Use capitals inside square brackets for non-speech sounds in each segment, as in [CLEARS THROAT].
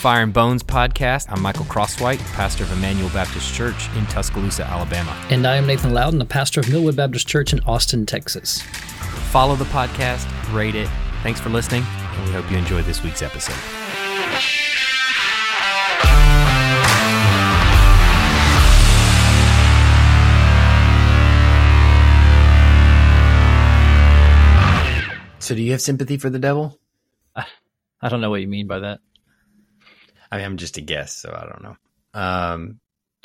Fire and Bones podcast. I'm Michael Crosswhite, pastor of Emmanuel Baptist Church in Tuscaloosa, Alabama. And I am Nathan Loudon, the pastor of Millwood Baptist Church in Austin, Texas. Follow the podcast, rate it. Thanks for listening, and we hope you enjoyed this week's episode. So, do you have sympathy for the devil? I don't know what you mean by that. I mean, I'm just a guess, so I don't know. Um,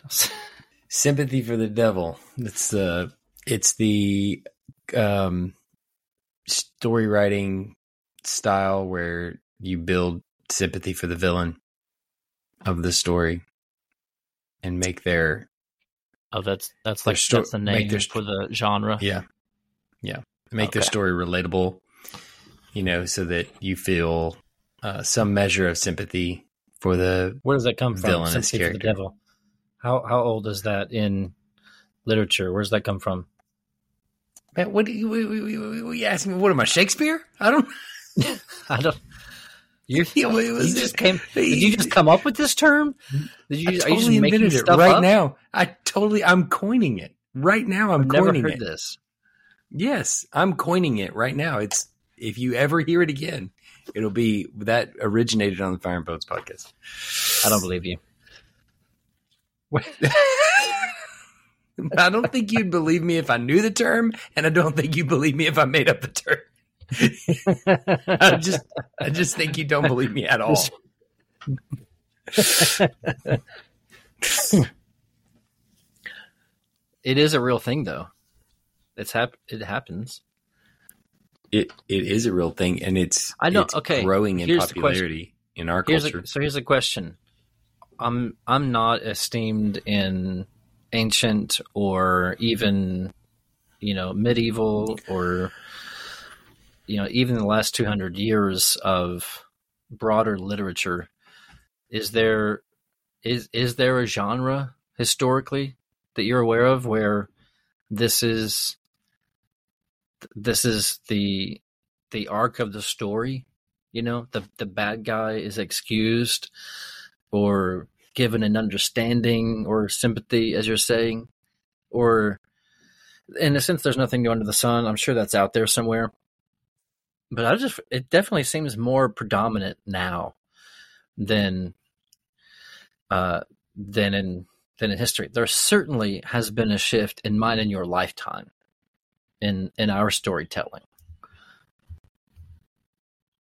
[LAUGHS] sympathy for the devil. It's the it's the um, story writing style where you build sympathy for the villain of the story and make their oh that's that's like sto- that's the name their- for the genre. yeah yeah make their story relatable. You know, so that you feel uh, some measure of sympathy for the Where does that come from? Sympathy for the devil. How how old is that in literature? Where does that come from? Man, what do you, what, you asking me? What am I, Shakespeare? I don't. [LAUGHS] I don't. You, [LAUGHS] Yeah, you just came. Did you just come up with this term? Did you? I are you just totally invented it right up? now. I totally, I'm coining it right now. I'm I've never coining heard it. this. Yes, I'm coining it right now. It's if you ever hear it again, it'll be that originated on the Fire and Bones podcast. I don't believe you. [LAUGHS] I don't think you'd believe me if I knew the term, and I don't think you believe me if I made up the term. [LAUGHS] I just, I just think you don't believe me at all. [LAUGHS] It is a real thing, though. It's hap- It happens. It, it is a real thing, and it's I know- it's okay, growing in here's popularity in our Here's culture. a, so here's a question. I'm I'm not esteemed in ancient or even you know medieval or you know even the last 200 years of broader literature. Is there is is there a genre historically that you're aware of where this is this is the the arc of the story you know the the bad guy is excused or given an understanding or sympathy as you're saying or in a sense there's nothing new under the sun. I'm sure that's out there somewhere. But i just it definitely seems more predominant now than uh than in than in history. There certainly has been a shift in mine in your lifetime in in our storytelling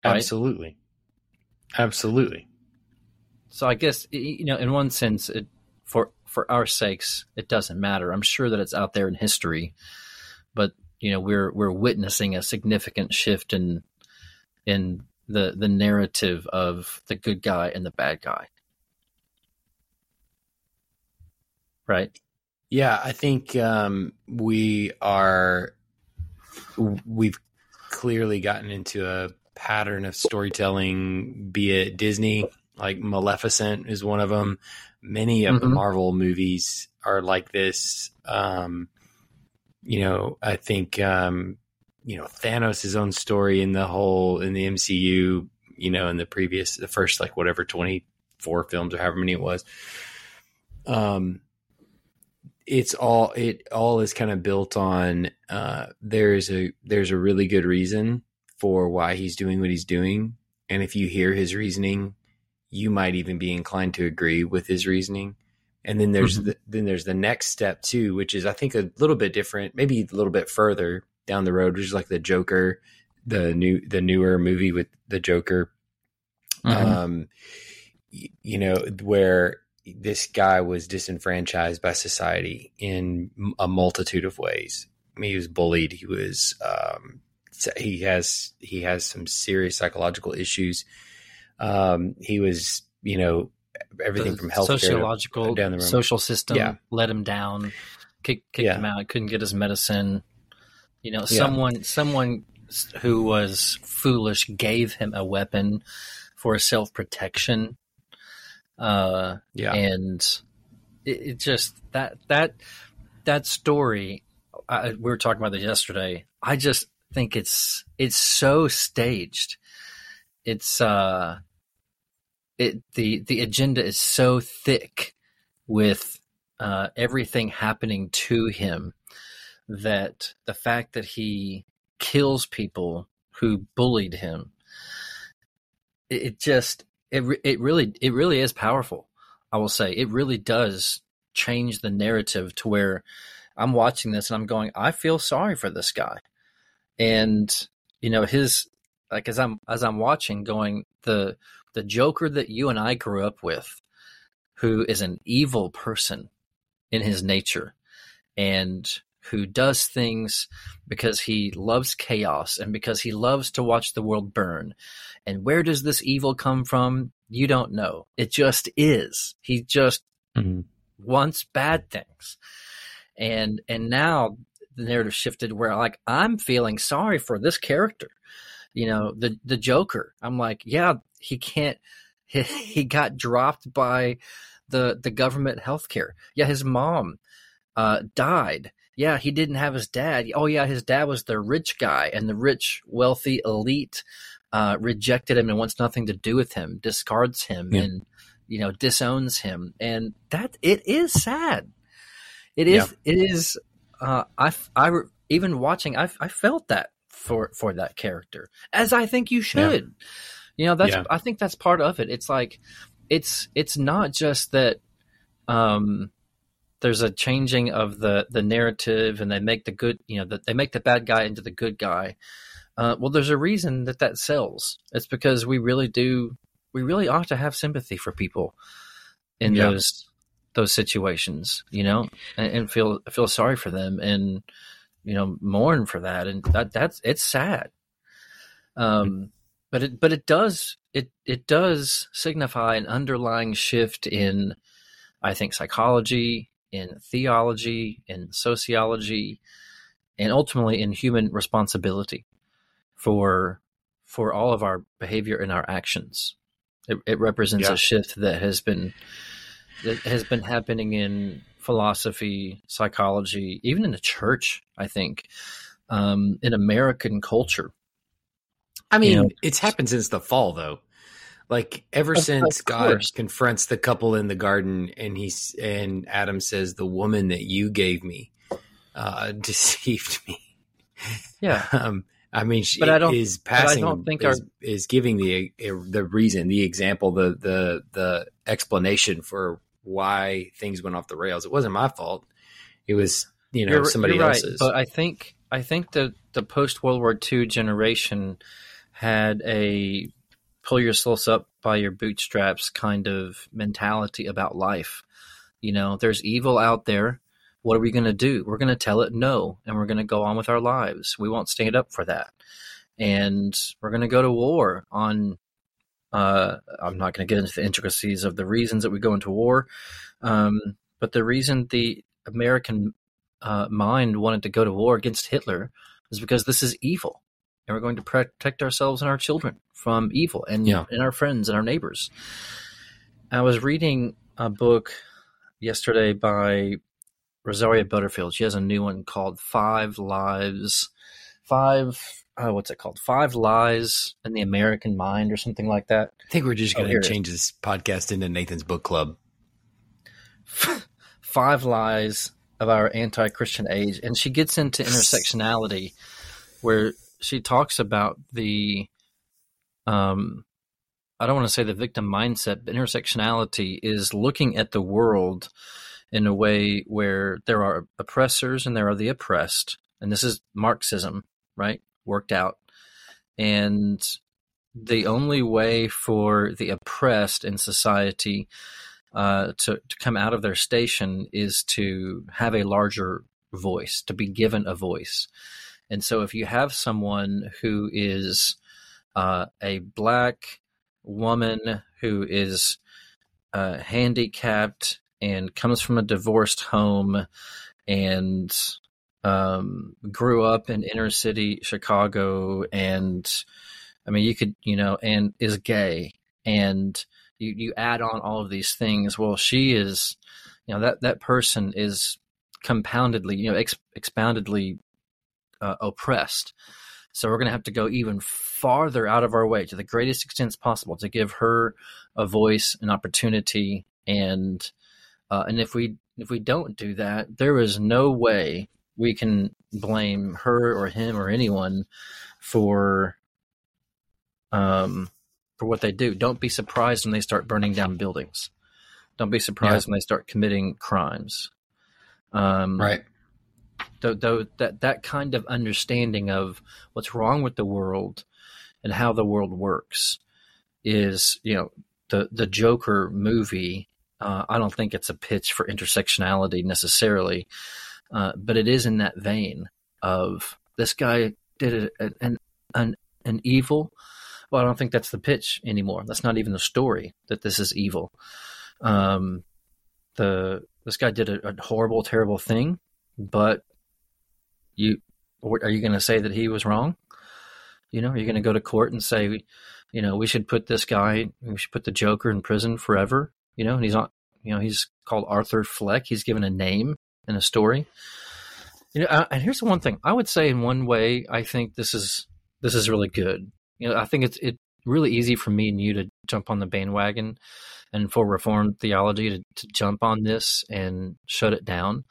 right? Absolutely, absolutely. So I guess you know, in one sense, it, for for our sakes, it doesn't matter. I'm sure that it's out there in history, but you know, we're we're witnessing a significant shift in in the the narrative of the good guy and the bad guy. Right? Yeah, I think um, we are. We've clearly gotten into a pattern of storytelling, be it Disney, like Maleficent is one of them. Many of the Mhm. Marvel movies are like this. Um, you know, I think um, you know Thanos' own story in the whole in the MCU. You know, in the previous, the first like whatever twenty four films or however many it was. Um, it's all it all is kind of built on uh there's a there's a really good reason for why he's doing what he's doing. And if you hear his reasoning you might even be inclined to agree with his reasoning. And then there's Mhm. the, then there's the next step too which is i think a little bit different maybe a little bit further down the road which is like the joker the new the newer movie with the joker. Um, you know, where this guy was disenfranchised by society in a multitude of ways. I mean, he was bullied. He was, um, he has, he has some serious psychological issues. Um, he was, you know, everything The from health sociological down the road. social system Yeah. let him down, kick, kicked Yeah. him out. Couldn't get his medicine. You know, Yeah. someone someone who was foolish gave him a weapon for self protection. Uh, yeah. and it, it just that that that story. I, we were talking about this yesterday. I just think it's it's so staged. It's uh it the the agenda is so thick with uh, everything happening to him that the fact that he kills people who bullied him it, it just it it really it really is powerful i will say. It really does change the narrative to where i'm watching this and i'm going i feel sorry for this guy. And you know his like as i'm as i'm watching going the the joker that you and i grew up with who is an evil person in his nature and who does things because he loves chaos and because he loves to watch the world burn. And where does this evil come from? You don't know. It just is. He just mm-hmm. wants bad things. And and now the narrative shifted where like I'm feeling sorry for this character. You know, the the Joker. I'm like, yeah, he can't [LAUGHS] he, he got dropped by the the government healthcare. Yeah, his mom uh, died yeah, he didn't have his dad. Oh, yeah, his dad was the rich guy, and the rich, wealthy elite uh, rejected him and wants nothing to do with him, discards him, yeah. and you know disowns him, and that it is sad. It is. Yeah. It is. Uh, I, I even watching, I, I felt that for for that character, as I think you should. Yeah. You know, that's. I think that's part of it. It's like, it's it's not just that. Um, there's a changing of the the narrative, and they make the good, you know, the, they make the bad guy into the good guy. Uh, well, there's a reason that that sells. It's because we really do, we really ought to have sympathy for people in yeah. those those situations, you know, and, and, feel feel sorry for them, and you know, mourn for that, and that that's it's sad. Um, but it but it does it it does signify an underlying shift in, I think, psychology in theology, in sociology, and ultimately in human responsibility for for all of our behavior and our actions. It, it represents yeah. a shift that has been that has been happening in philosophy, psychology, even in the church. I think um, in American culture. I mean, you know, it's happened since the fall, though. Like ever since God confronts the couple in the garden, and he's and Adam says, "The woman that you gave me uh, [LAUGHS] deceived me." Yeah. [LAUGHS] um, I mean, but I don't, is passing. I don't think is, our, is giving the the reason, the example, the the the explanation for why things went off the rails. It wasn't my fault. It was you know somebody right, else's. But I think I think the the post World War II generation had a pull yourselves up by your bootstraps kind of mentality about life. You know, there's evil out there. What are we going to do? We're going to tell it no, and we're going to go on with our lives. We won't stand up for that. And we're going to go to war on. Uh, I'm not going to get into the intricacies of the reasons that we go into war, um, but the reason the American uh, mind wanted to go to war against Hitler is because this is evil and we're going to protect ourselves and our children from evil and, yeah. and our friends and our neighbors. I was reading a book yesterday by Rosaria Butterfield. She has a new one called Five Lives, Five, oh, what's it called? Five Lies in the American Mind or something like that. I think we're just going to oh, change this podcast into Nathan's book club. [LAUGHS] Five Lies of Our Anti Christian Age. And she gets into intersectionality where she talks about the um I don't want to say the victim mindset, but intersectionality is looking at the world in a way where there are oppressors and there are the oppressed. And this is Marxism, right? Worked out. And the only way for the oppressed in society uh, to, to come out of their station is to have a larger voice, to be given a voice. And so if you have someone who is uh, a black woman who is uh, handicapped and comes from a divorced home and um, grew up in inner city Chicago and I mean you could you know and is gay and you, you add on all of these things well she is you know that that person is compoundedly you know ex- expoundedly uh, oppressed So we're going to have to go even farther out of our way to the greatest extent possible to give her a voice, an opportunity, and uh, and if we if we don't do that, there is no way we can blame her or him or anyone for um for what they do. Don't be surprised when they start burning down buildings. Don't be surprised yeah. when they start committing crimes. Um, right. Though, though that that kind of understanding of what's wrong with the world and how the world works is, you know, the the Joker movie. Uh, I don't think it's a pitch for intersectionality necessarily, uh, but it is in that vein of this guy did an an an evil. Well, I don't think that's the pitch anymore. That's not even the story that this is evil. Um, the this guy did a, a horrible, terrible thing, but you are you going to say that he was wrong? You know, are you going to go to court and say, you know, we should put this guy, we should put the Joker in prison forever? You know, and he's not, you know, he's called Arthur Fleck. He's given a name in a story. You know, uh, and here's the one thing I would say. In one way, I think this is this is really good. You know, I think it's it really easy for me and you to jump on the bandwagon and for Reformed theology to, to jump on this and shut it down.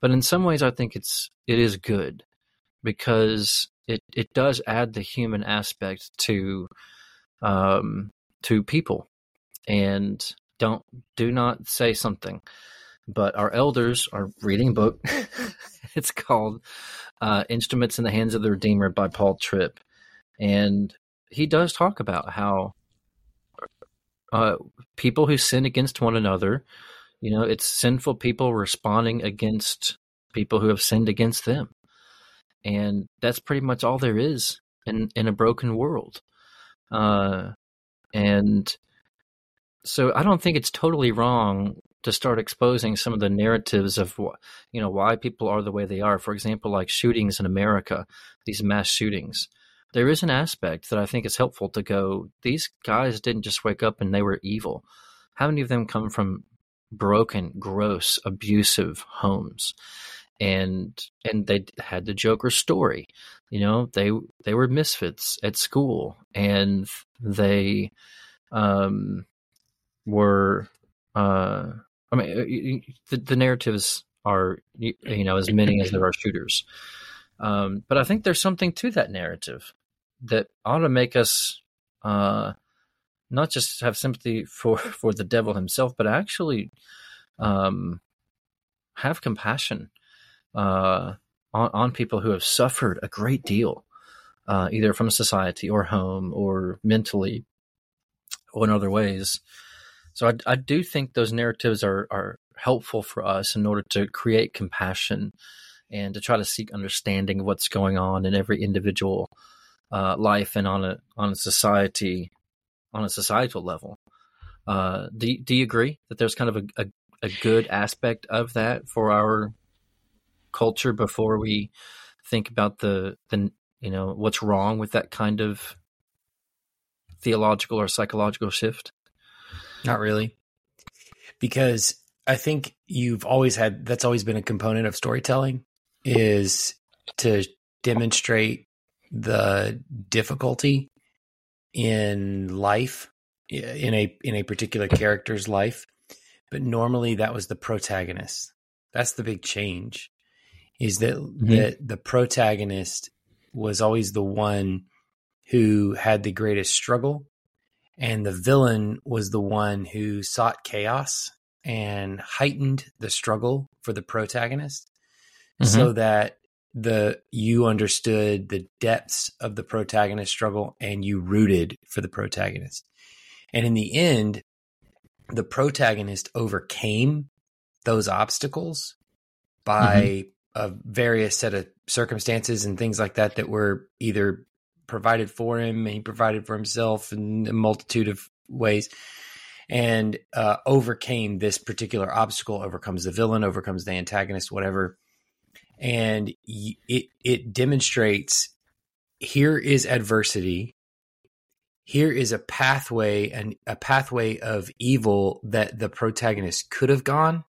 But in some ways, I think it's it is good because it it does add the human aspect to um, to people, and don't do not say something. But our elders are reading a book. [LAUGHS] [LAUGHS] it's called uh, "Instruments in the Hands of the Redeemer" by Paul Tripp, and he does talk about how uh, people who sin against one another, you know, it's sinful people responding against people who have sinned against them. And that's pretty much all there is in, in a broken world. Uh, and so I don't think it's totally wrong to start exposing some of the narratives of you know why people are the way they are. For example, like shootings in America, these mass shootings there is an aspect that I think is helpful to go, these guys didn't just wake up and they were evil. How many of them come from broken, gross, abusive homes? And and they had the Joker story. You know, they they were misfits at school and they um were uh I mean uh, the, the narratives are you know as many as there are shooters. Um, but I think there's something to that narrative that ought to make us uh, not just have sympathy for, [LAUGHS] for the devil himself, but actually um, have compassion uh, on, on people who have suffered a great deal, uh, either from society or home or mentally or in other ways. So I, I do think those narratives are, are helpful for us in order to create compassion and to try to seek understanding of what's going on in every individual uh, life and on a on a society on a societal level. Uh, do do you agree that there's kind of a, a, a good aspect of that for our culture before we think about the the you know what's wrong with that kind of theological or psychological shift? Not really, because I think you've always had that's always been a component of storytelling is to demonstrate the difficulty in life in a in a particular character's life but normally that was the protagonist that's the big change is that mm-hmm. that the protagonist was always the one who had the greatest struggle and the villain was the one who sought chaos and heightened the struggle for the protagonist mm-hmm. so that the you understood the depths of the protagonist struggle and you rooted for the protagonist. And in the end, the protagonist overcame those obstacles by mm-hmm. a various set of circumstances and things like that that were either provided for him and he provided for himself in a multitude of ways and uh, overcame this particular obstacle overcomes the villain overcomes the antagonist whatever and it it demonstrates here is adversity here is a pathway and a pathway of evil that the protagonist could have gone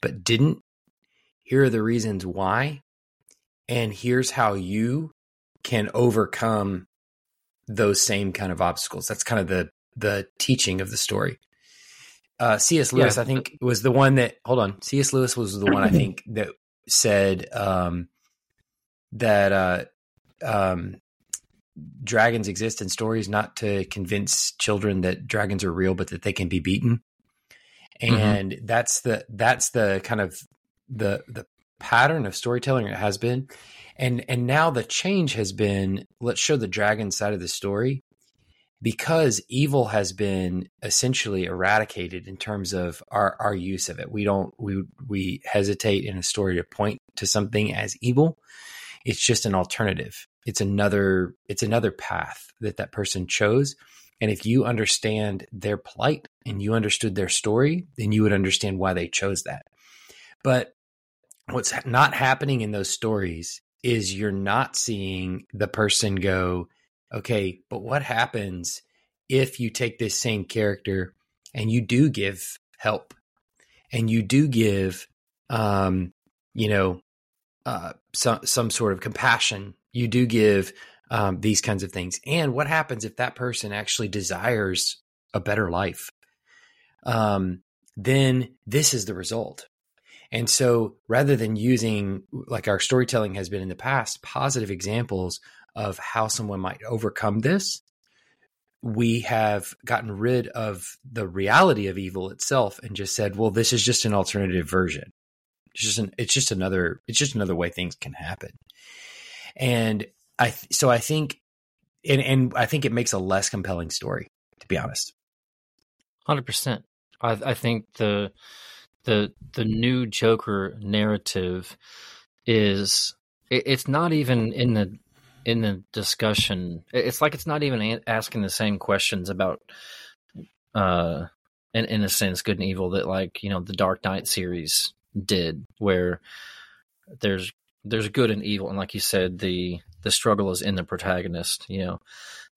but didn't here are the reasons why and here's how you can overcome those same kind of obstacles. That's kind of the the teaching of the story. Uh, C.S. Lewis, yeah. I think, was the one that. Hold on, C.S. Lewis was the one I [LAUGHS] think that said um, that uh, um, dragons exist in stories not to convince children that dragons are real, but that they can be beaten. Mm-hmm. And mm-hmm. that's the that's the kind of the the pattern of storytelling it has been. And and now the change has been let's show the dragon side of the story because evil has been essentially eradicated in terms of our, our use of it. We don't we we hesitate in a story to point to something as evil. It's just an alternative. It's another it's another path that that person chose. And if you understand their plight and you understood their story, then you would understand why they chose that. But what's not happening in those stories is you're not seeing the person go, okay, but what happens if you take this same character and you do give help and you do give, um, you know, uh, some some sort of compassion. You do give um, these kinds of things. And what happens if that person actually desires a better life? Um, then this is the result. And so rather than using, like our storytelling has been in the past, positive examples of how someone might overcome this, we have gotten rid of the reality of evil itself and just said, well, this is just an alternative version. It's just an, it's just another, it's just another way things can happen. And I, so I think, and, and I think it makes a less compelling story, to be honest. Hundred percent. I, I think the, the the new Joker narrative is it, it's not even in the in the discussion. It's like it's not even asking the same questions about uh in in a sense good and evil that like you know the Dark Knight series did where there's there's good and evil and like you said the the struggle is in the protagonist you know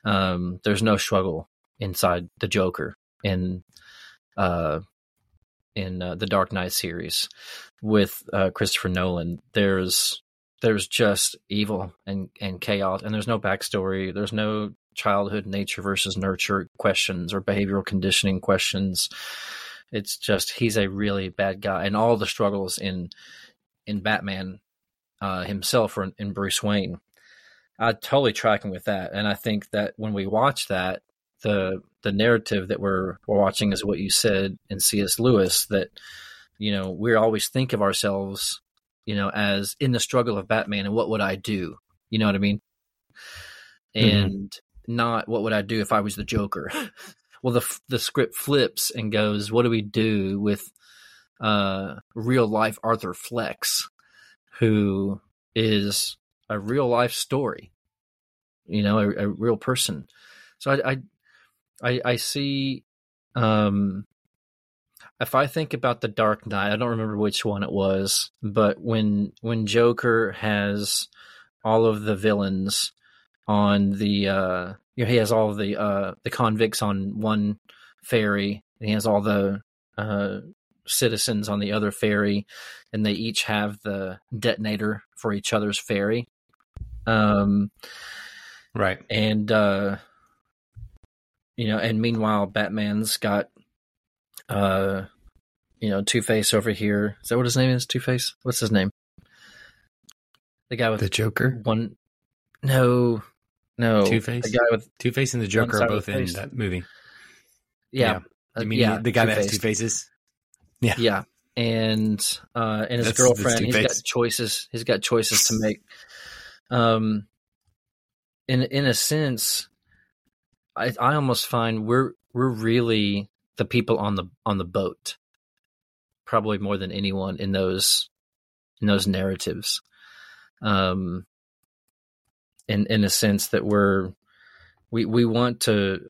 um there's no struggle inside the joker in uh in uh, the Dark Knight series with uh, Christopher Nolan. There's there's just evil and and chaos, and there's no backstory. There's no childhood nature versus nurture questions or behavioral conditioning questions. It's just he's a really bad guy, and all the struggles in in Batman uh, himself or in, Bruce Wayne. I totally tracking with that, and I think that when we watch that, the the narrative that we're we're watching is what you said in C.S. Lewis that you know we always think of ourselves you know as in the struggle of Batman and what would I do you know what I mean mm-hmm. and mm-hmm. not what would I do if I was the Joker [LAUGHS] well the the script flips and goes what do we do with uh real life Arthur Flecks who is a real life story you know a, a real person so I, I I I see um if I think about the Dark Knight, I don't remember which one it was, but when when Joker has all of the villains on the uh you know, he has all the uh the convicts on one ferry and he has all the uh citizens on the other ferry and they each have the detonator for each other's ferry. Um right. And uh you know, and meanwhile, Batman's got, uh, you know, Two Face over here. Is that what his name is? Two Face. What's his name? The guy with the Joker. One. No, no. Two Face. The guy with Two Face and the Joker are both in that movie. Yeah. yeah. You mean yeah, the guy Two-Face. that has two faces? Yeah. Yeah. And uh, and his that's, girlfriend, that's he's got choices. He's got choices to make. Um, in in a sense, I, I almost find we're we're really the people on the on the boat, probably more than anyone in those in those narratives. Um, in in a sense that we're we we want to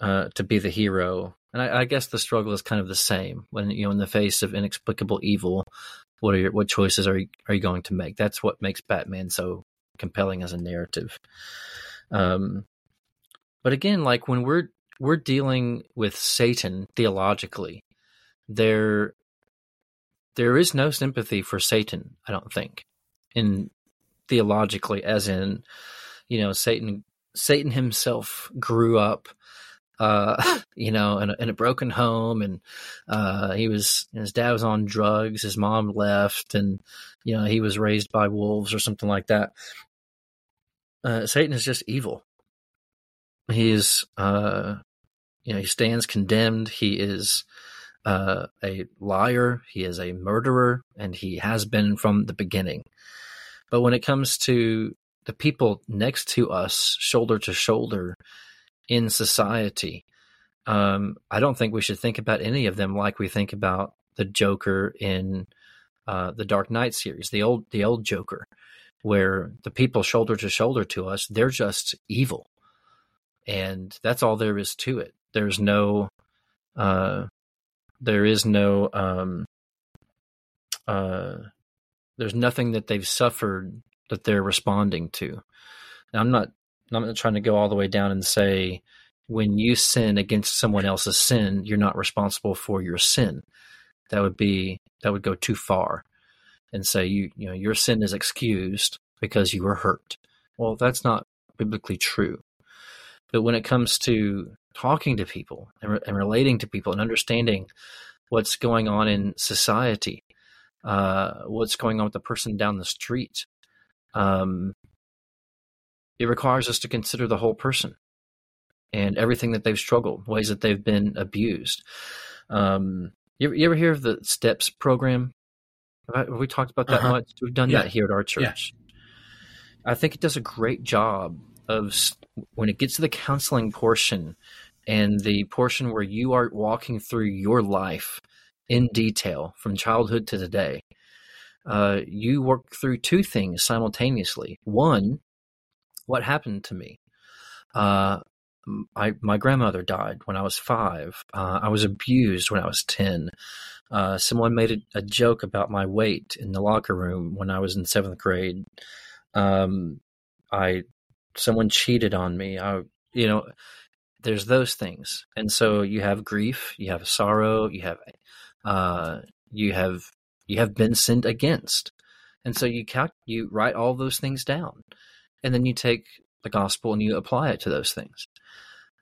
uh, to be the hero, and I, I guess the struggle is kind of the same. When you know, in the face of inexplicable evil, what are your what choices are you, are you going to make? That's what makes Batman so compelling as a narrative. Um, but again, like when we're we're dealing with Satan theologically, there there is no sympathy for Satan, I don't think. In theologically as in, you know, Satan Satan himself grew up uh, [LAUGHS] you know, in a, in a, broken home, and uh, he was his dad was on drugs, his mom left, and you know he was raised by wolves or something like that. Uh, Satan is just evil. He is, uh, you know, he stands condemned. He is uh, a liar. He is a murderer, and he has been from the beginning. But when it comes to the people next to us, shoulder to shoulder, in society. Um, I don't think we should think about any of them like we think about the Joker in uh, the Dark Knight series, the old the old Joker, where the people shoulder to shoulder to us, they're just evil, and that's all there is to it. There's no, uh, there is no, um, uh, there's nothing that they've suffered that they're responding to. Now, I'm not I'm not trying to go all the way down and say when you sin against someone else's sin, you're not responsible for your sin. That would be that would go too far and say you you know your sin is excused because you were hurt. Well, that's not biblically true. But when it comes to talking to people and, re- and relating to people and understanding what's going on in society, uh, what's going on with the person down the street, um, it requires us to consider the whole person and everything that they've struggled, ways that they've been abused. Um, you, you, ever hear of the STEPS program? Have, I, have we talked about that uh-huh. much? We've done yeah. that here at our church. Yeah. I think it does a great job of when it gets to the counseling portion and the portion where you are walking through your life in detail from childhood to today. Uh, you work through two things simultaneously. One, what happened to me. Uh, I, my grandmother died when I was five. Uh, I was abused when I was 10. Uh, someone made a, a, joke about my weight in the locker room when I was in seventh grade. Um, I, someone cheated on me. I, you know, there's those things. And so you have grief, you have sorrow, you have, uh, you have, you have been sinned against. And so you cal- you write all those things down and then you take the gospel and you apply it to those things.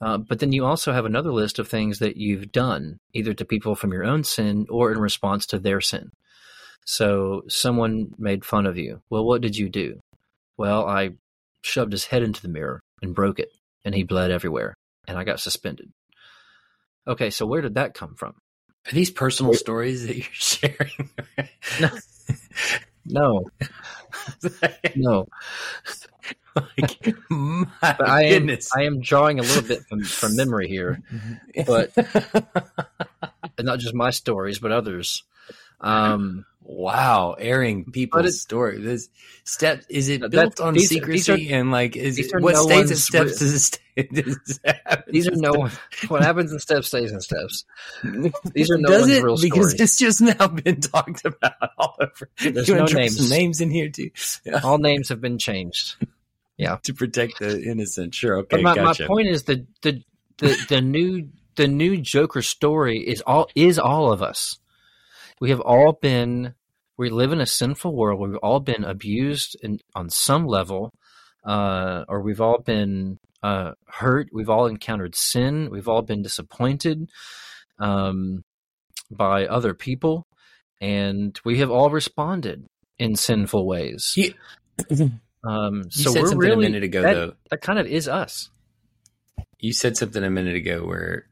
Uh, but then you also have another list of things that you've done, either to people from your own sin or in response to their sin. So someone made fun of you. Well, what did you do? Well, I shoved his head into the mirror and broke it, and he bled everywhere, and I got suspended. Okay, so where did that come from? Are these personal stories that you're [LAUGHS] sharing? no. No. [LAUGHS] no. like, I am I am drawing a little bit from, from memory here, but and [LAUGHS] not just my stories, but others. Um, wow, airing people's stories. This step is it built on these, secrecy these are, and like is it, what no stays in steps does it, does These are no what happens in steps stays in steps. [LAUGHS] These are no does it? real because it's just now been [LAUGHS] talked about all over. There's no names. names in here too. [LAUGHS] All names have been changed. Yeah, to protect the innocent. Sure, okay. But my, gotcha. my point is the the the, the new the new Joker story is all is all of us. We have all been we live in a sinful world. We've all been abused in, on some level, uh, or we've all been uh, hurt. We've all encountered sin. We've all been disappointed um, by other people, and we have all responded in sinful ways. Yeah. [CLEARS THROAT] Um, you so said something really, a minute ago, that, though. That kind of is us. You said something a minute ago where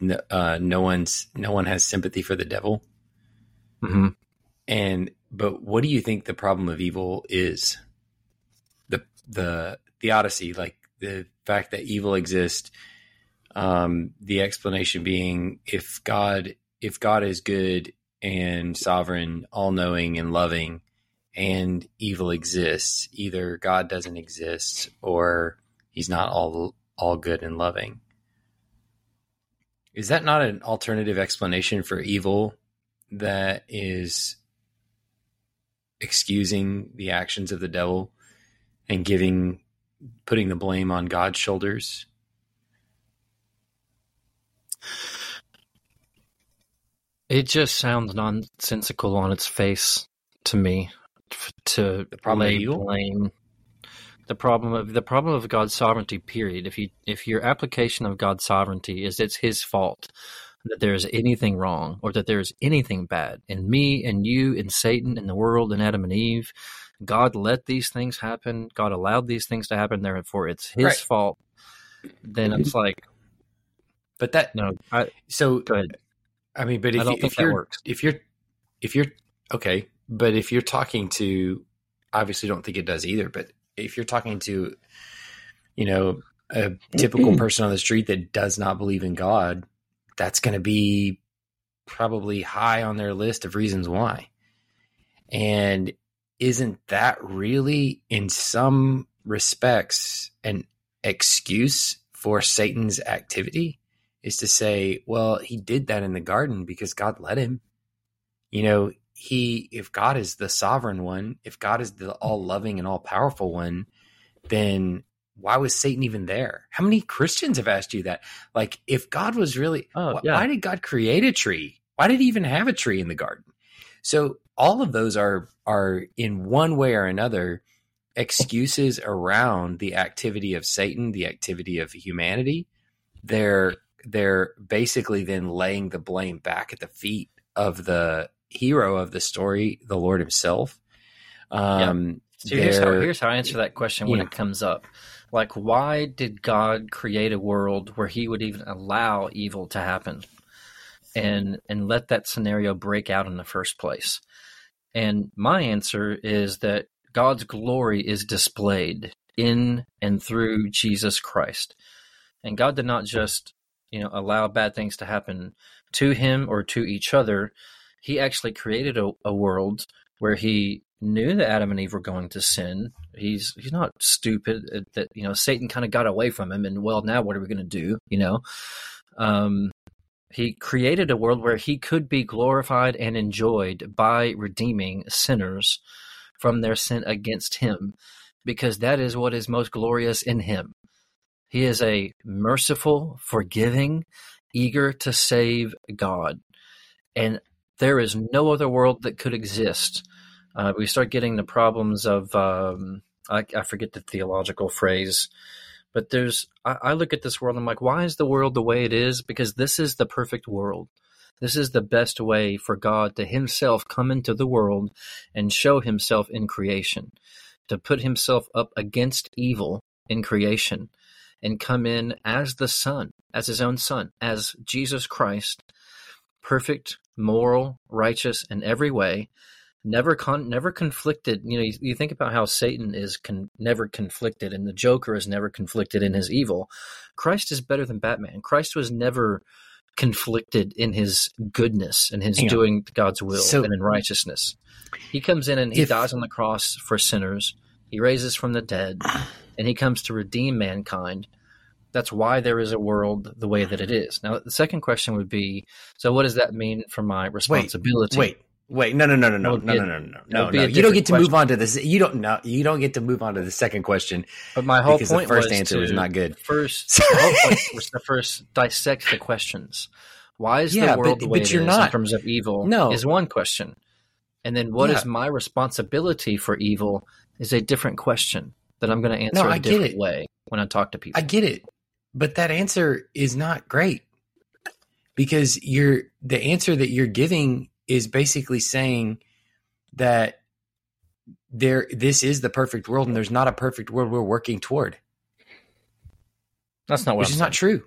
no, uh, no one's no one has sympathy for the devil. Mm-hmm. And but what do you think the problem of evil is? The the theodicy, like the fact that evil exists. Um, the explanation being if God if God is good and sovereign, all knowing and loving, and evil exists. Either God doesn't exist or he's not all all good and loving. Is that not an alternative explanation for evil that is excusing the actions of the devil and giving putting the blame on God's shoulders? It just sounds nonsensical on its face to me to the problem lay blame the problem of the problem of God's sovereignty. Period. If you if your application of God's sovereignty is it's His fault that there is anything wrong or that there is anything bad in me and you and Satan and the world and Adam and Eve, God let these things happen. God allowed these things to happen. Therefore, it's His Right. fault. Then it's mm-hmm. like But that no. I, so. I mean, but if, I don't you, think if that you're works. if you're if you're okay, but if you're talking to, obviously, don't think it does either. But if you're talking to, you know, a typical [CLEARS THROAT] person on the street that does not believe in God, that's going to be probably high on their list of reasons why. And isn't that really, in some respects, an excuse for Satan's activity? Is to say, well, he did that in the garden because God let him. You know, he, if God is the sovereign one, if God is the all loving and all powerful one, then why was Satan even there? How many Christians have asked you that? Like, if God was really, Oh, wh- yeah. why did God create a tree? Why did he even have a tree in the garden? So all of those are are in one way or another excuses around the activity of Satan, the activity of humanity. They're they're basically then laying the blame back at the feet of the hero of the story, the Lord himself. Um, So here's how, here's how I answer that question when Yeah. it comes up. Like, why did God create a world where He would even allow evil to happen, and and let that scenario break out in the first place? And my answer is that God's glory is displayed in and through Jesus Christ, and God did not just you know allow bad things to happen to Him or to each other. He actually created a, a world where He knew that Adam and Eve were going to sin. He's he's not stupid uh, that you know Satan kind of got away from him and well now what are we going to do you know? Um he created a world where he could be glorified and enjoyed by redeeming sinners from their sin against him because that is what is most glorious in him. He is a merciful forgiving eager to save god. And there is no other world that could exist uh, we start getting the problems of um, I, I forget the theological phrase, but there's I, I look at this world and I'm like, why is the world the way it is? Because this is the perfect world. This is the best way for God to Himself come into the world and show Himself in creation, to put Himself up against evil in creation, and come in as the Son, as His own Son, as Jesus Christ, perfect, moral, righteous in every way, never con- never conflicted you know you, you think about how satan is con- never conflicted and the joker is never conflicted in his evil. Christ is better than batman. Christ was never conflicted in his goodness and his Hang on. doing god's will So- and in righteousness. He comes in and he If- dies on the cross for sinners. He raises from the dead [SIGHS] and he comes to redeem mankind. That's why there is a world the way that it is. Now the second question would be so what does that mean for my responsibility? Wait, wait, no, no, no, no, no, no, no, no, no, no, no. You don't get to move on to this. You don't know. You don't get to move on to the second question But my whole because the point first was answer to was not good. First, [LAUGHS] the whole point was to first dissect the questions. Why is Yeah, the world but- the way but it you're is not. in terms of evil? No. is one question, and then what is Yeah. my responsibility for evil is a different question that I'm going to answer No, a I get different it. way when I talk to people. I get it, but that answer is not great because you're the answer that you're giving is basically saying that there this is the perfect world and there's not a perfect world we're working toward, That's not what which I'm is saying. not true.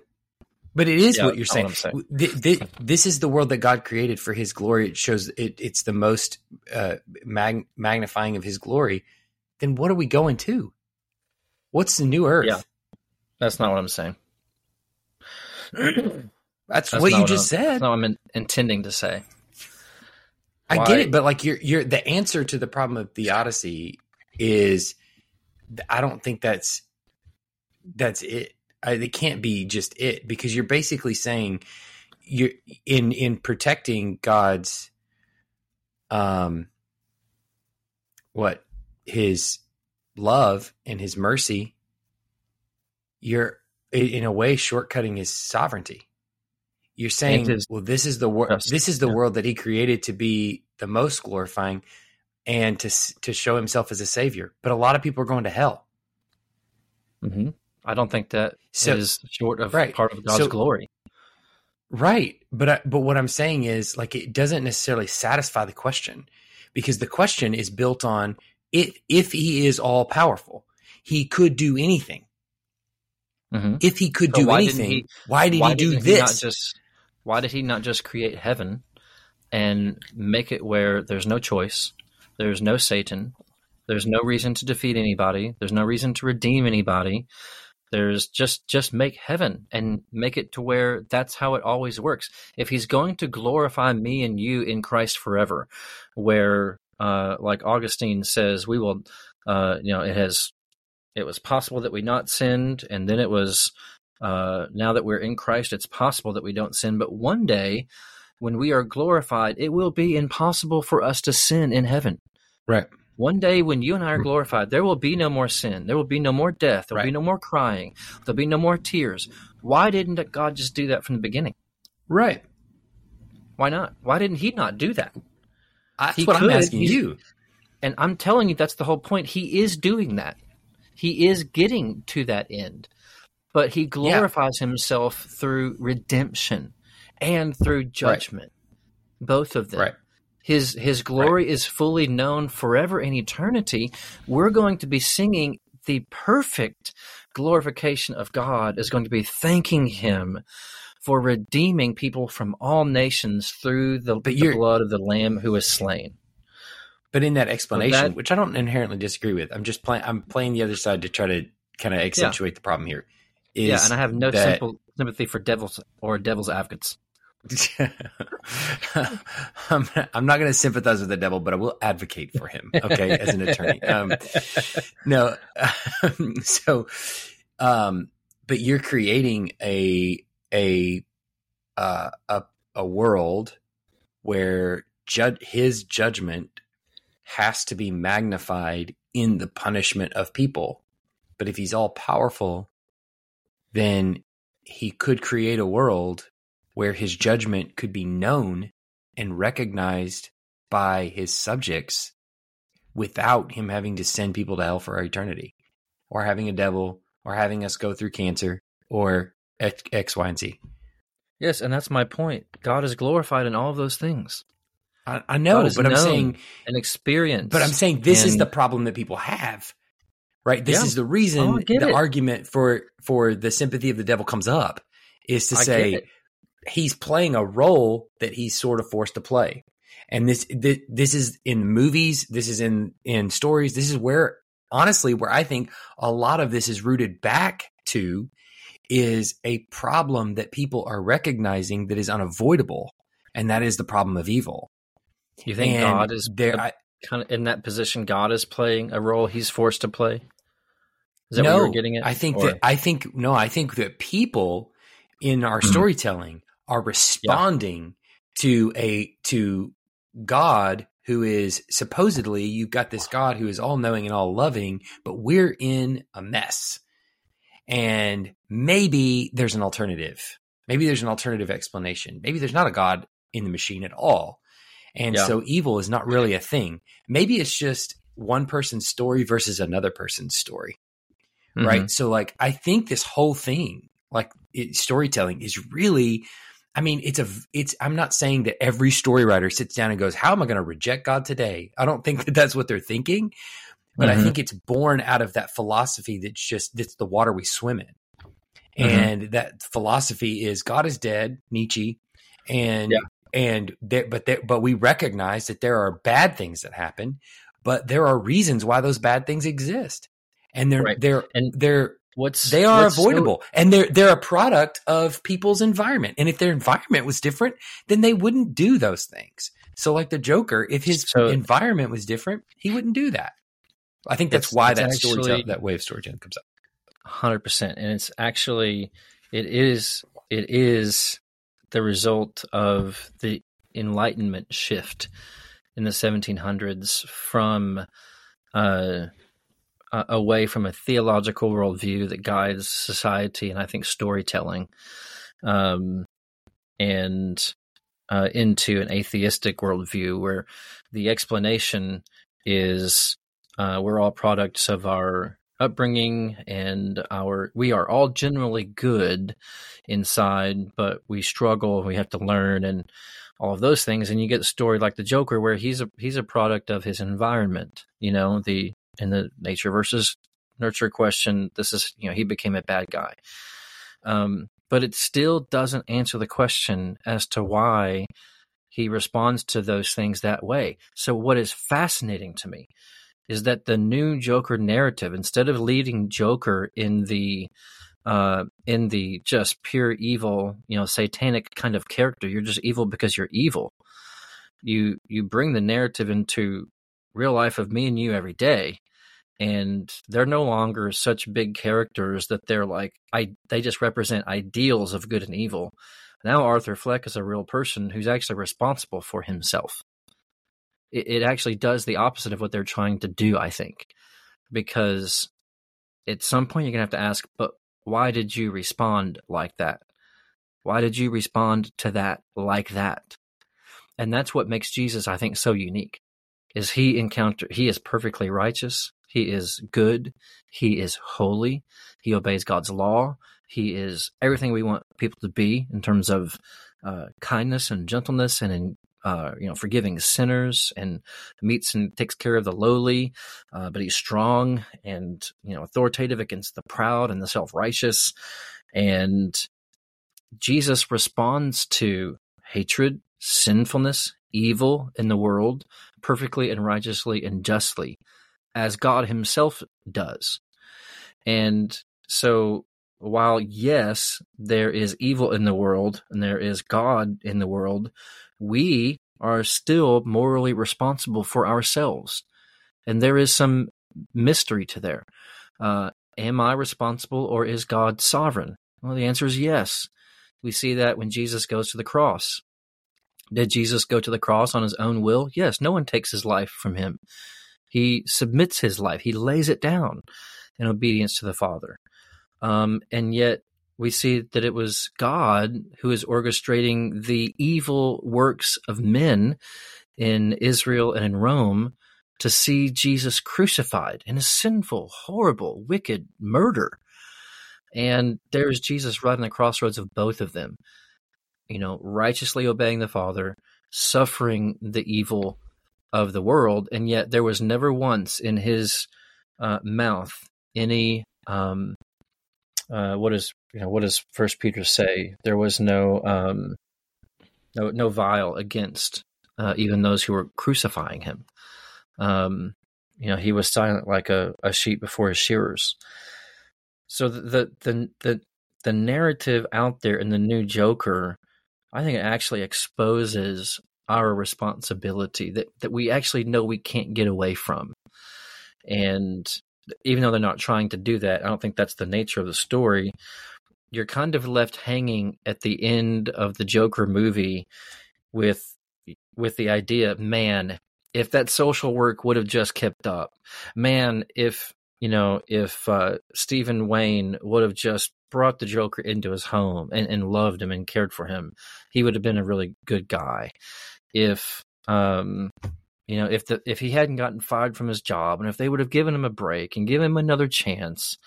But it is Yeah, what you're saying. what I'm Th- th- This is the world that God created for His glory. It shows it, it's the most uh, mag- magnifying of His glory. Then what are we going to? What's the new Earth? Yeah. That's not what I'm saying. [CLEARS THROAT] That's, That's what you what just I'm- said. That's not what I'm in- intending to say. I get it, but like you're you're the answer to the problem of theodicy is I don't think that's that's it. I, it can't be just it because you're basically saying you're in in protecting God's um what his love and his mercy you're in a way shortcutting his sovereignty you're saying well this is the world this is the yeah. world that he created to be the most glorifying and to to show himself as a savior but a lot of people are going to hell Mm-hmm. I don't think that So- is short of right. part of God's So- glory. Right, but I, but what I'm saying is like it doesn't necessarily satisfy the question because the question is built on if if he is all powerful, he could do anything. Mhm. If he could So do why anything, he- why did why he do this? not just why did he not just create heaven and make it where there's no choice, there's no Satan, there's no reason to defeat anybody, there's no reason to redeem anybody. There's just just make heaven and make it to where that's how it always works. If he's going to glorify me and you in Christ forever, where uh, like Augustine says, we will, uh, you know, it has, it was possible that we not sinned, and then it was uh, now that we're in Christ, it's possible that we don't sin. But one day, when we are glorified, it will be impossible for us to sin in heaven. right. One day, when you and I are glorified, there will be no more sin. There will be no more death. There will be no more crying. There'll be no more tears. Why didn't God just do that from the beginning? Right. Why not? Why didn't He not do that? That's He what I'm asking He's- you. And I'm telling you, that's the whole point. He is doing that. He is getting to that end. But he glorifies himself through redemption and through judgment. Both of them. Right. His his glory is fully known forever in eternity. We're going to be singing the perfect glorification of God is going to be thanking him for redeeming people from all nations through the, the blood of the lamb who is slain. But in that explanation, that- which I don't inherently disagree with, I'm just playing. I'm playing the other side to try to kind of accentuate the problem here. Yeah, and I have no that- simple sympathy for devils or devil's advocates. [LAUGHS] I'm, I'm not going to sympathize with the devil, but I will advocate for him. Okay, as an attorney. Um, [LAUGHS] no, [LAUGHS] so, um, but you're creating a a uh, a a world where jud- his judgment has to be magnified in the punishment of people. But if he's all powerful, then he could create a world where his judgment could be known and recognized by his subjects without him having to send people to hell for eternity or having a devil or having us go through cancer or X, X Y, and Z. Yes, and that's my point. God is glorified in all of those things. I, I know, but I'm saying, and experience. but I'm saying this is the problem that people have, right? This Yeah. is the reason Oh, the it. argument for for the sympathy of the devil comes up is to I say he's playing a role that he's sort of forced to play. And this, this this is in movies, this is in in stories, this is where honestly where I think a lot of this is rooted back to is a problem that people are recognizing that is unavoidable and that is the problem of evil. You think And God is there I, kind of in that position? God is playing a role He's forced to play. Is that no, what you're getting at? I think Or- that I think no, I think that people in our Mhm. storytelling are responding to a to God who is supposedly you've got this God who is all knowing and all loving, but we're in a mess. And maybe there's an alternative. Maybe there's an alternative explanation. Maybe there's not a God in the machine at all. And Yeah. so evil is not really a thing. Maybe it's just one person's story versus another person's story Mhm. right? So like I think this whole thing, like it, storytelling, is really. I mean, it's a. It's. I'm not saying that every story writer sits down and goes, "How am I going to reject God today?" I don't think that that's what they're thinking, but I Mhm. think it's born out of that philosophy that's just that's the water we swim in, Mhm. and that philosophy is God is dead, Nietzsche, and Yeah. and there, but there, but we recognize that there are bad things that happen, but there are reasons why those bad things exist, and they're Right. they're And they're What's they are what's so- avoidable. And they're they're a product of people's environment. And if their environment was different then they wouldn't do those things. So like the joker if his So- environment was different he wouldn't do that. I think that's It's- why it's that actually- storytelling that way of storytelling comes up. hundred percent, and it's actually it is it is the result of the Enlightenment shift in the 1700s from uh, uh, away from a theological worldview that guides society and I think storytelling, um, and uh, into an atheistic worldview where the explanation is uh, we're all products of our upbringing and our we are all generally good inside, but we struggle. We have to learn and all of those things. And you get a story like the Joker, where he's a he's a product of his environment. You know the in the nature versus nurture question. This is you know he became a bad guy. Um, but it still doesn't answer the question as to why he responds to those things that way. So, what is fascinating to me is that the new Joker narrative, instead of leading Joker in the uh, in the just pure evil, you know, satanic kind of character, you're just evil because you're evil. You you bring the narrative into real life of me and you every day, and they're no longer such big characters that they're like I they just represent ideals of good and evil. Now Arthur Fleck is a real person who's actually responsible for himself. It, it actually does the opposite of what they're trying to do, I think, because at some point you're gonna have to ask, but why did you respond like that? Why did you respond to that like that? And that's what makes Jesus, I think, so unique. Is he encounter he is perfectly righteous. He is good. He is holy. He obeys God's law. He is everything we want people to be in terms of uh, kindness and gentleness and in, uh, you know forgiving sinners and meets and takes care of the lowly. Uh, but he's strong and you know authoritative against the proud and the self righteous. And Jesus responds to hatred, sinfulness, evil in the world perfectly and righteously and justly as God Himself does. And so, while yes, there is evil in the world and there is God in the world, we are still morally responsible for ourselves. And there is some mystery to there. Uh, am I responsible or is God sovereign? Well, the answer is yes. We see that when Jesus goes to the cross. Did Jesus go to the cross on his own will? Yes, no one takes his life from him. He submits his life, he lays it down in obedience to the Father. Um, and yet, we see that it was God who is orchestrating the evil works of men in Israel and in Rome to see Jesus crucified in a sinful, horrible, wicked murder. And there's Jesus right on the crossroads of both of them, you know, righteously obeying the Father, suffering the evil of the world, and yet there was never once in his uh, mouth any um, uh, what is you know what does First Peter say? There was no um, no no vile against uh, even those who were crucifying him. Um, you know, he was silent like a, a sheep before his shearers. So the the the the narrative out there in the new Joker, I think it actually exposes our responsibility that, that we actually know we can't get away from. And even though they're not trying to do that, I don't think that's the nature of the story. You're kind of left hanging at the end of the Joker movie with with the idea, man, if that social work would have just kept up, man, if you know, if uh, Stephen Wayne would have just brought the Joker into his home and, and loved him and cared for him, he would have been a really good guy. If um, you know if the if he hadn't gotten fired from his job and if they would have given him a break and given him another chance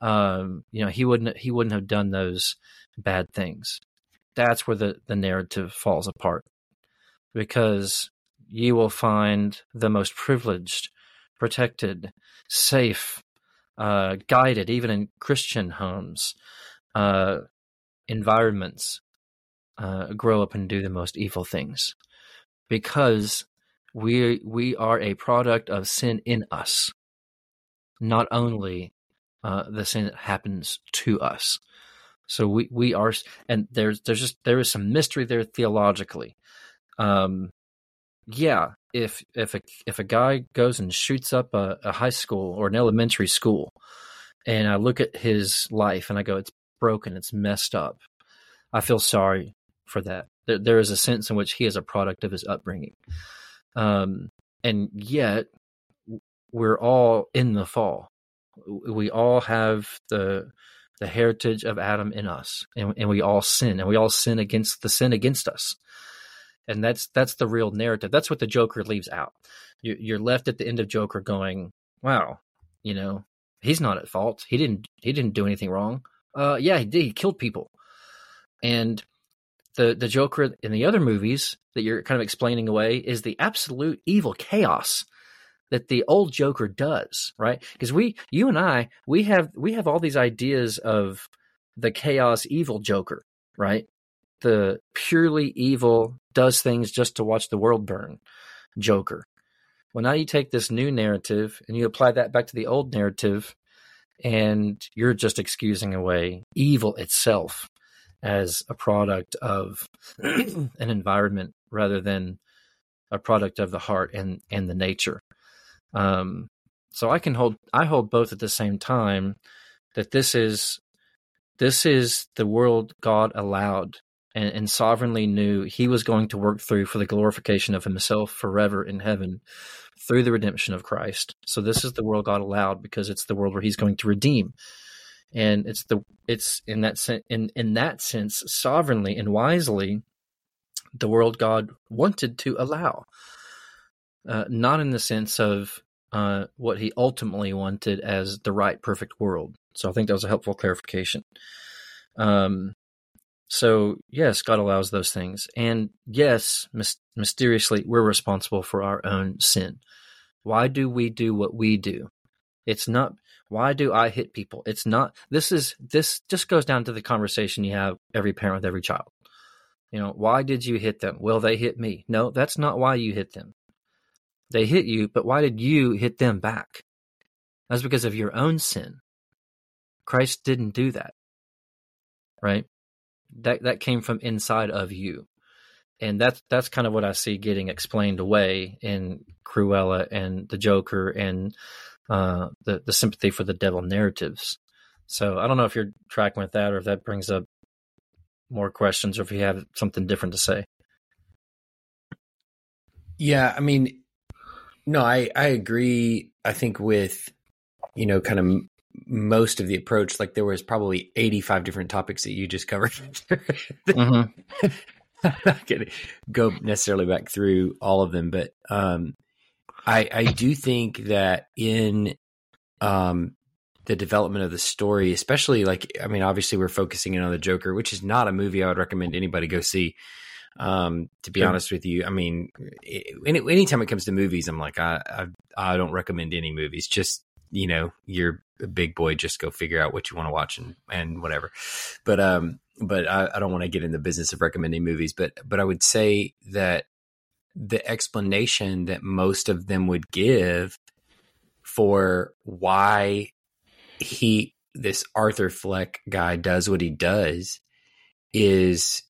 um, you know he wouldn't he wouldn't have done those bad things. That's where the the narrative falls apart. Because you will find the most privileged protected safe uh, guided even in christian homes uh, environments uh, grow up and do the most evil things because we we are a product of sin in us, not only uh, the sin that happens to us. So we we are, and there's there's just there is some mystery there theologically. Um, yeah, if if a if a guy goes and shoots up a, a high school or an elementary school, and I look at his life and I go, it's broken, it's messed up. I feel sorry for that. There, there is a sense in which he is a product of his upbringing. Um, and yet, we're all in the fall. We all have the the heritage of Adam in us, and, and we all sin, and we all sin against the sin against us. And that's that's the real narrative. That's what the Joker leaves out. You're you're left at the end of Joker going, "Wow, you know, he's not at fault. He didn't he didn't do anything wrong. Uh, yeah, he did. He killed people, and the the Joker in the other movies that you're kind of explaining away is the absolute evil chaos that the old Joker does, right? Because we, you and I, we have we have all these ideas of the chaos evil Joker, right? The purely evil does things just to watch the world burn Joker. Well, now you take this new narrative and you apply that back to the old narrative, and you're just excusing away evil itself as a product of [CLEARS THROAT] an environment rather than a product of the heart and, and the nature. Um, so I can hold I hold both at the same time that this is this is the world God allowed and, and sovereignly knew he was going to work through for the glorification of himself forever in heaven through the redemption of Christ. So this is the world God allowed because it's the world where he's going to redeem. And it's the it's in that sen- in in that sense sovereignly and wisely the world God wanted to allow. Uh, not in the sense of uh, what he ultimately wanted as the right perfect world. So I think that was a helpful clarification. Um, so yes, God allows those things, and yes, mis- mysteriously, we're responsible for our own sin. Why do we do what we do? It's not. Why do I hit people? It's not. This is this just goes down to the conversation you have every parent with every child. You know, why did you hit them? Well, they hit me. No, that's not why you hit them. They hit you, but why did you hit them back? That's because of your own sin. Christ didn't do that. Right? That that came from inside of you. And that's that's kind of what I see getting explained away in Cruella and the Joker and uh, the the sympathy for the devil narratives. So I don't know if you're tracking with that or if that brings up more questions or if you have something different to say. Yeah, I mean, no, I I agree. I think with you know kind of most of the approach, like there was probably eighty five different topics that you just covered. [LAUGHS] mm-hmm. [LAUGHS] I'm not gonna go necessarily back through all of them, but um, I I do think that in um the development of the story, especially like I mean, obviously we're focusing in on the Joker, which is not a movie I would recommend anybody go see. Um, to be sure. honest with you, I mean, any, anytime it comes to movies, I'm like, I, I, I don't recommend any movies. Just you know, you're a big boy. Just go figure out what you want to watch and and whatever. But um, but I, I don't want to get in the business of recommending movies. But but I would say that the explanation that most of them would give for why he this Arthur Fleck guy does what he does is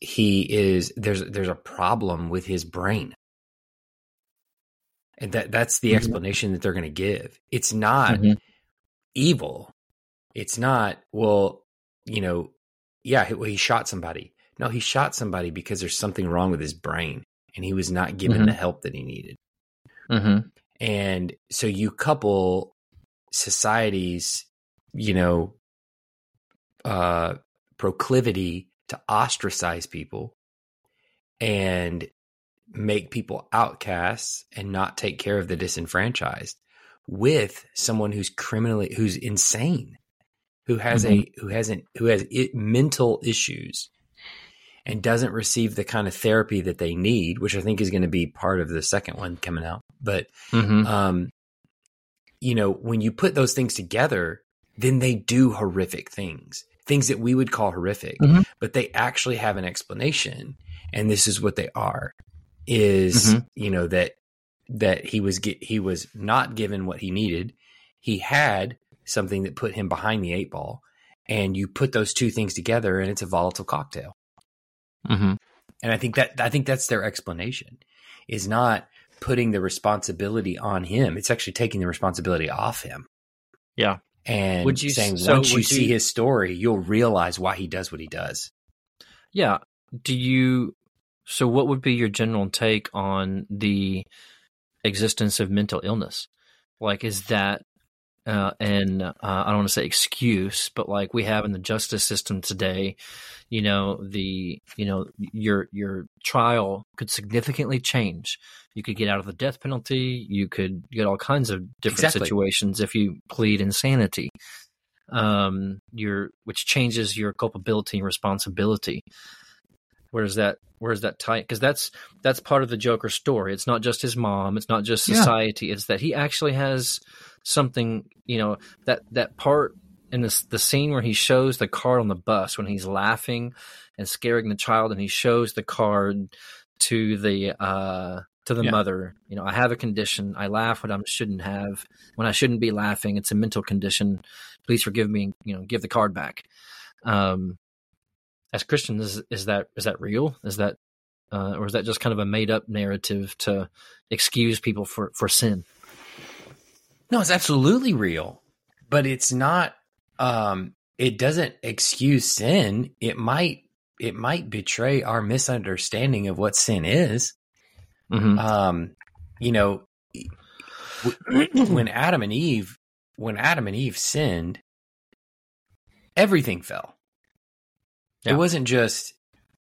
he is there's there's a problem with his brain. And that that's the mm-hmm. explanation that they're going to give. It's not mm-hmm. evil. It's not well, you know, yeah, he, well, he shot somebody. No, he shot somebody because there's something wrong with his brain and he was not given mm-hmm. the help that he needed. Mm-hmm. And so you couple society's, you know, uh, proclivity to ostracize people and make people outcasts and not take care of the disenfranchised with someone who's criminally who's insane who has mm-hmm. a who hasn't who has it, mental issues and doesn't receive the kind of therapy that they need which i think is going to be part of the second one coming out but mm-hmm. um you know when you put those things together then they do horrific things things that we would call horrific, mm-hmm. but they actually have an explanation. And this is what they are is, mm-hmm. you know, that, that he was, he was not given what he needed. He had something that put him behind the eight ball and you put those two things together and it's a volatile cocktail. Mm-hmm. And I think that, I think that's their explanation is not putting the responsibility on him. It's actually taking the responsibility off him. Yeah and would you, saying so once you, you see his story, you'll realize why he does what he does. Yeah. Do you? So, what would be your general take on the existence of mental illness? Like, is that uh, and uh, I don't want to say excuse, but like we have in the justice system today, you know, the you know your your trial could significantly change. You could get out of the death penalty. You could get all kinds of different Exactly. situations if you plead insanity. Um, your which changes your culpability and responsibility. Where's that? Where's that tight? Because that's that's part of the Joker story. It's not just his mom. It's not just Yeah. society. It's that he actually has something. You know that that part in this the scene where he shows the card on the bus when he's laughing and scaring the child, and he shows the card to the uh to the Yeah. mother. You know, I have a condition. I laugh when I shouldn't have. When I shouldn't be laughing, it's a mental condition. Please forgive me. You know, give the card back. Um, as Christians, is, is that is that real? Is that uh, or is that just kind of a made up narrative to excuse people for for sin? No, it's absolutely real, but it's not. Um, it doesn't excuse sin. It might. It might betray our misunderstanding of what sin is. Mm-hmm. Um, you know, when Adam and Eve, when Adam and Eve sinned, everything fell. Yeah. It wasn't just,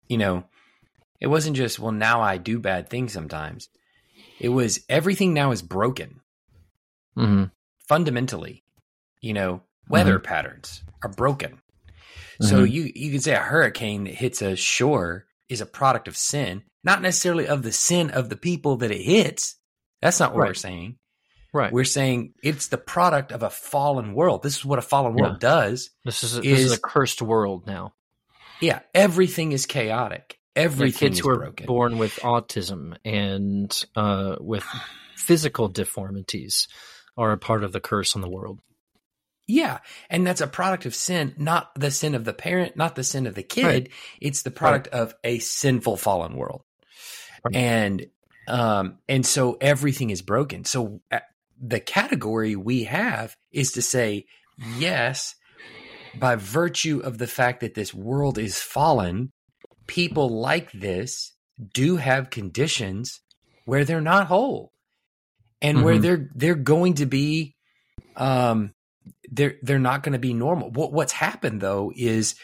you know, it wasn't just, well, now I do bad things sometimes. It was everything now is broken Mm-hmm. fundamentally. You know, weather patterns are broken. So Mhm. you you could say a hurricane that hits a shore is a product of sin, not necessarily of the sin of the people that it hits. That's not what we're saying. Right. We're saying it's the product of a fallen world. This is what a fallen Yeah. world does. this is a, this is is- a cursed world now. Yeah, everything is chaotic. Yeah, Everything kids who are broken. born with autism and uh, with physical deformities are a part of the curse on the world. Yeah, and that's a product of sin, not the sin of the parent, not the sin of the kid. Right. It's the product of a sinful fallen world. Right. And um and so everything is broken. So uh, the category we have is to say yes, by virtue of the fact that this world is fallen, people like this do have conditions where they're not whole and where Mhm. they're they're going to be um they're they're not going to be normal. What what's happened though is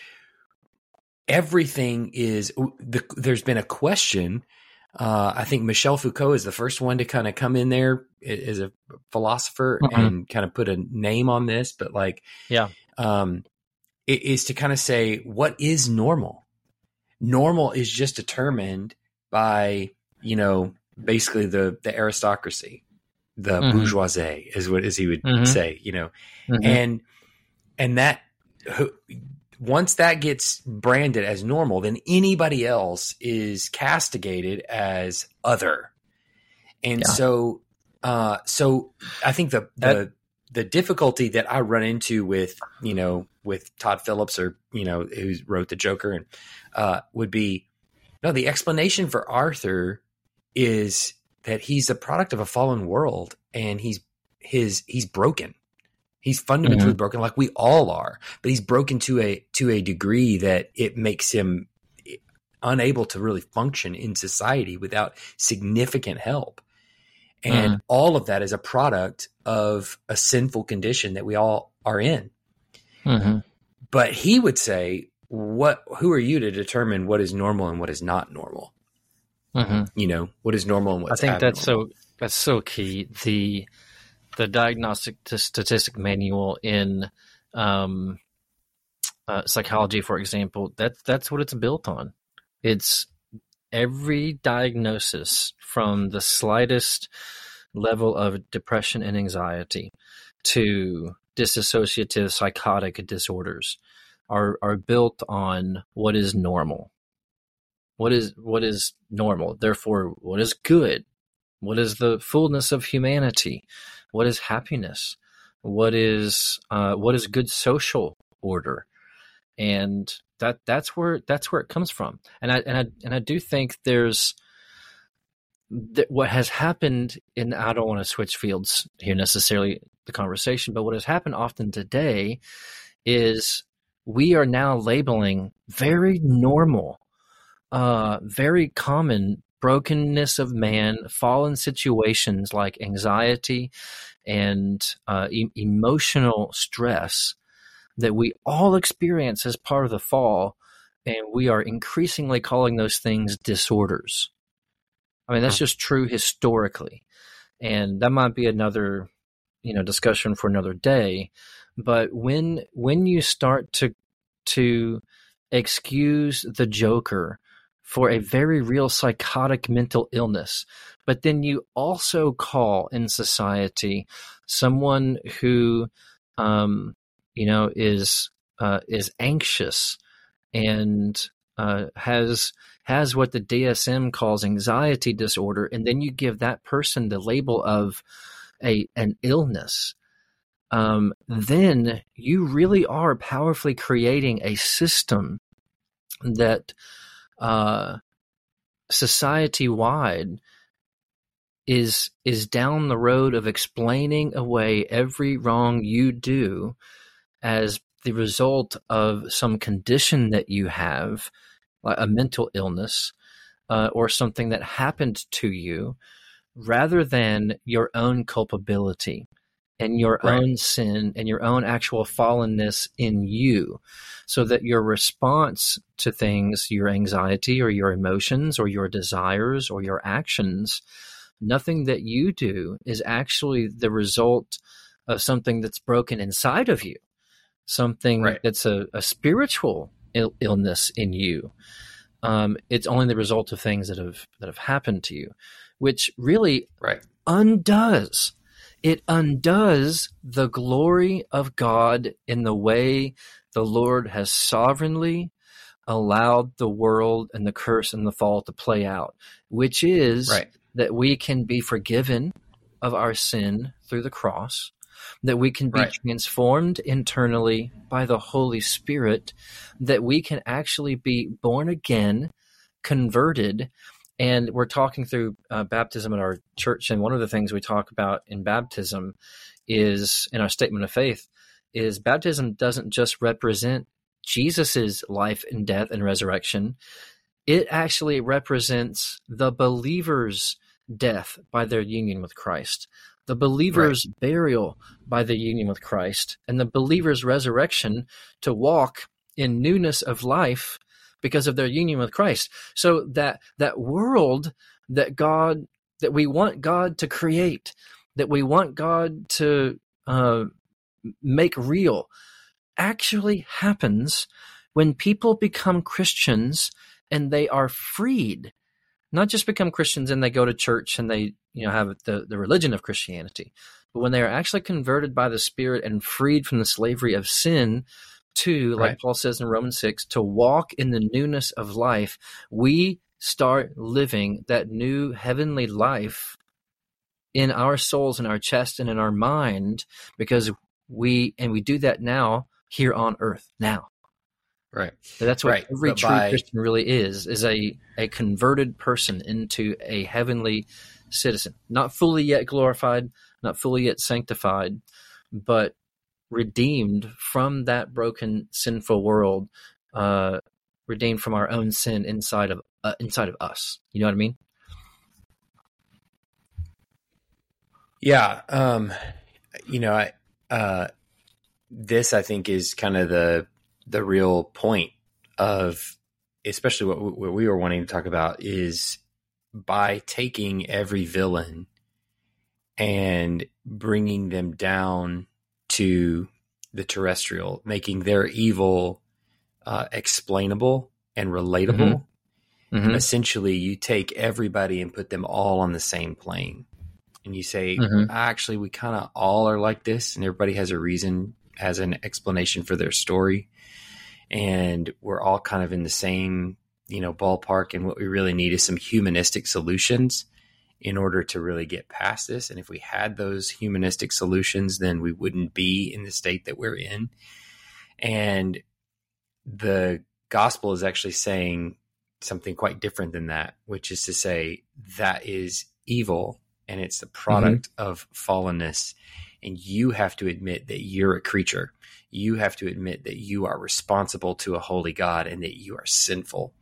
everything is the, there's been a question. Uh, I think Michel Foucault is the first one to kind of come in there as a philosopher Mhm. and kind of put a name on this, but like, Yeah. um, is to kind of say what is normal. Normal is just determined by you know basically the the aristocracy, the Mhm. bourgeoisie, is what as he would Mhm. say. You know, Mhm. and and that who- once that gets branded as normal then anybody else is castigated as other and Yeah. so uh so i think the the the difficulty that i run into with you know with todd phillips or you know who wrote the joker and uh would be no the explanation for arthur is that he's a product of a fallen world and he's his he's broken He's fundamentally broken, like we all are, but he's broken to a to a degree that it makes him unable to really function in society without significant help. And Mhm. all of that is a product of a sinful condition that we all are in. Mhm. But he would say, "What? Who are you to determine what is normal and what is not normal? Mhm. You know, what is normal and I what's think that's so that's so key. The the diagnostic t- statistic manual in um, uh, psychology, for example, that's that's what it's built on. It's every diagnosis from the slightest level of depression and anxiety to dissociative psychotic disorders are are built on what is normal. What is what is normal? Therefore, what is good? What is the fullness of humanity? What is happiness? What is uh, what is good social order? And that that's where that's where it comes from. And I and I and I do think there's what has happened in I don't want to switch fields here necessarily the conversation, but what has happened often today is we are now labeling very normal, uh, very common brokenness of man, fallen situations like anxiety and uh, e- emotional stress that we all experience as part of the fall, and we are increasingly calling those things disorders. I mean, that's just true historically, and that might be another, you know, discussion for another day. But when when you start to to excuse the Joker for a very real psychotic mental illness, but then you also call in society someone who, um, you know, is uh, is anxious and uh, has has what the DSM calls anxiety disorder, and then you give that person the label of a an illness, um, then you really are powerfully creating a system that uh, society wide is is down the road of explaining away every wrong you do as the result of some condition that you have, a mental illness, uh, or something that happened to you, rather than your own culpability and your right. own sin and your own actual fallenness in you so that your response to things your anxiety or your emotions or your desires or your actions nothing that you do is actually the result of something that's broken inside of you something right. that's a, a spiritual Ill- illness in you um, it's only the result of things that have that have happened to you which really right. undoes it undoes the glory of God in the way the Lord has sovereignly allowed the world and the curse and the fall to play out, which is right. that we can be forgiven of our sin through the cross, that we can be right. transformed internally by the Holy Spirit, that we can actually be born again, converted, and we're talking through uh, baptism in our church and one of the things we talk about in baptism is in our statement of faith is baptism doesn't just represent jesus's life and death and resurrection it actually represents the believer's death by their union with christ the believer's right. burial by the union with christ and the believer's resurrection to walk in newness of life because of their union with Christ. So that that world that God that we want God to create, that we want God to uh, make real, actually happens when people become Christians and they are freed. Not just become Christians and they go to church and they you know have the, the religion of Christianity, but when they are actually converted by the Spirit and freed from the slavery of sin to, like right. Paul says in Romans 6, to walk in the newness of life, we start living that new heavenly life in our souls, in our chest, and in our mind because we, and we do that now here on earth, now. Right. That's what right. every but true by... Christian really is, is a, a converted person into a heavenly citizen. Not fully yet glorified, not fully yet sanctified, but redeemed from that broken, sinful world, uh, redeemed from our own sin inside of uh, inside of us. You know what I mean? Yeah. Um, you know, I, uh, this I think is kind of the the real point of, especially what, what we were wanting to talk about is by taking every villain and bringing them down to the terrestrial, making their evil uh, explainable and relatable. Mm-hmm. Mm-hmm. Essentially, you take everybody and put them all on the same plane. And you say, mm-hmm. actually, we kind of all are like this, and everybody has a reason, has an explanation for their story. And we're all kind of in the same, you know, ballpark. And what we really need is some humanistic solutions in order to really get past this. And if we had those humanistic solutions, then we wouldn't be in the state that we're in. And the gospel is actually saying something quite different than that, which is to say that is evil and it's the product mm-hmm. of fallenness. And you have to admit that you're a creature. You have to admit that you are responsible to a holy God and that you are sinful.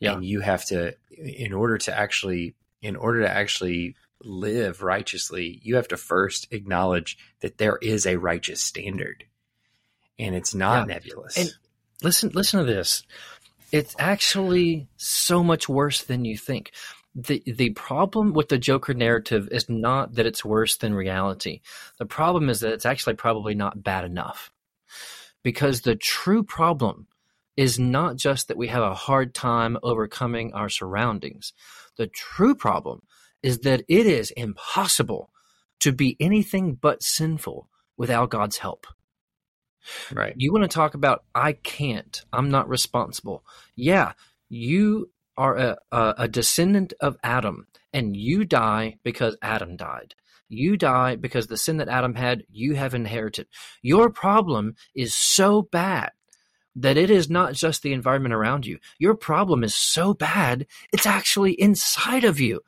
Yeah. and you have to in order to actually in order to actually live righteously you have to first acknowledge that there is a righteous standard. And it's not Yeah. nebulous. And- listen listen to this. It's actually so much worse than you think. The the problem with the joker narrative is not that it's worse than reality. The problem is that it's actually probably not bad enough because the true problem is not just that we have a hard time overcoming our surroundings the true problem is that it is impossible to be anything but sinful without god's help right you want to talk about I can't, I'm not responsible. Yeah, you are a, a, a descendant of Adam, and you die because Adam died. You die because the sin that Adam had, you have inherited. Your problem is so bad that it is not just the environment around you. Your problem is so bad, it's actually inside of you.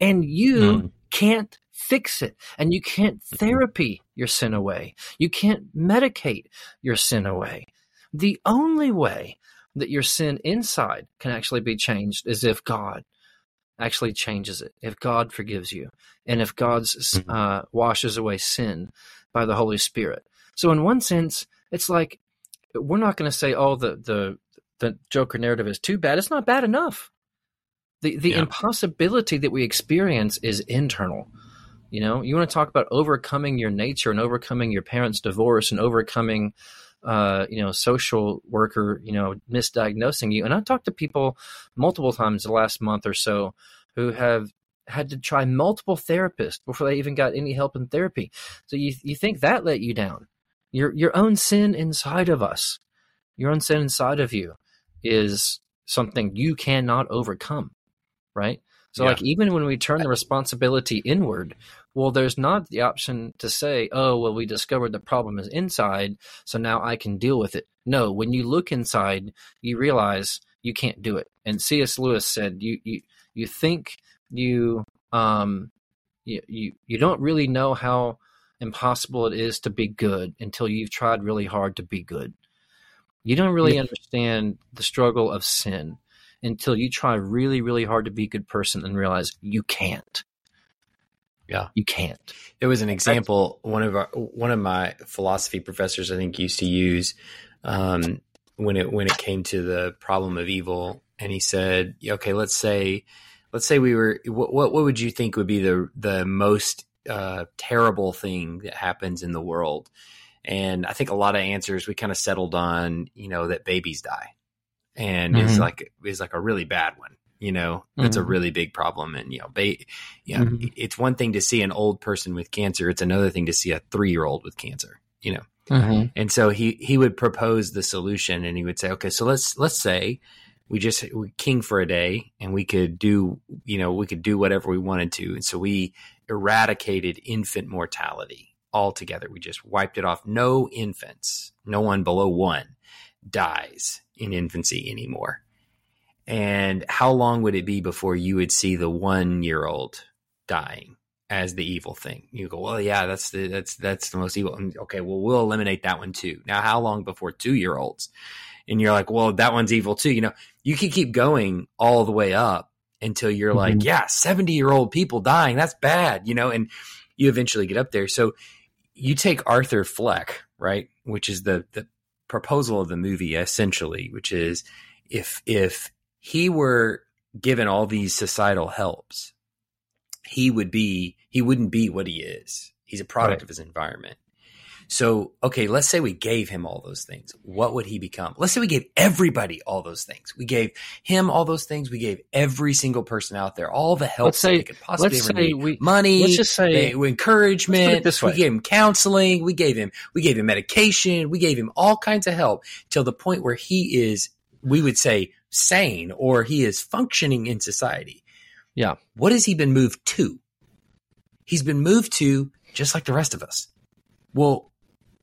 And you Mm. can't fix it. And you can't therapy your sin away. You can't medicate your sin away. The only way that your sin inside can actually be changed is if God actually changes it, if God forgives you, and if God Mhm. uh, washes away sin by the Holy Spirit. So, in one sense, it's like we're not going to say, "Oh, the the the Joker narrative is too bad." It's not bad enough. The the Yeah. impossibility that we experience is internal. You know, you want to talk about overcoming your nature and overcoming your parents' divorce and overcoming, uh, you know, social worker, you know, misdiagnosing you. And I've talked to people multiple times the last month or so who have had to try multiple therapists before they even got any help in therapy. So you you think that let you down? Your your own sin inside of us, your own sin inside of you, is something you cannot overcome, right? So Yeah. like even when we turn the responsibility inward, well, there's not the option to say, oh, well, we discovered the problem is inside, so now I can deal with it. No, when you look inside, you realize you can't do it. And C.S. Lewis said, you you you think you um you you, you don't really know how impossible it is to be good until you've tried really hard to be good. You don't really understand the struggle of sin until you try really, really hard to be a good person and realize you can't. Yeah. You can't. There was an example one of our one of my philosophy professors I think used to use um, when it when it came to the problem of evil, and he said, "Okay, let's say let's say we were what what, what would you think would be the the most uh, terrible thing that happens in the world?" And I think a lot of answers we kind of settled on, you know, that babies die, and is Mhm. like is like a really bad one. You know, that's a Mhm. really big problem, and you know, ba- yeah, Mhm. it's one thing to see an old person with cancer; it's another thing to see a three-year-old with cancer. You know, Mm-hmm. and so he he would propose the solution, and he would say, "Okay, so let's let's say we just we king for a day, and we could do you know we could do whatever we wanted to, and so we eradicated infant mortality altogether. We just wiped it off. No infants, no one below one dies in infancy anymore." And how long would it be before you would see the one year old dying as the evil thing? You go, well, yeah, that's the that's that's the most evil. And, Okay, well, we'll eliminate that one too. Now, how long before two year olds? And you're like, well, that one's evil too. You know, you can keep going all the way up until you're like, Mhm. yeah, 70 year old people dying, that's bad, you know, and you eventually get up there. So you take Arthur Fleck, right, which is the the proposal of the movie essentially, which is if if he were given all these societal helps, he would be he wouldn't be what he is. He's a product Right. of his environment. So, okay, let's say we gave him all those things. What would he become? Let's say we gave everybody all those things. We gave him all those things. We gave every single person out there all the help Let's say- they could possibly let's ever say need. we- Money, let's just say- they- encouragement. Let's put it this We gave him counseling. We gave him we gave him medication. We gave him all kinds of help till the point where he is, we would say, sane or he is functioning in society. Yeah. What has he been moved to? He's been moved to just like the rest of us. Well,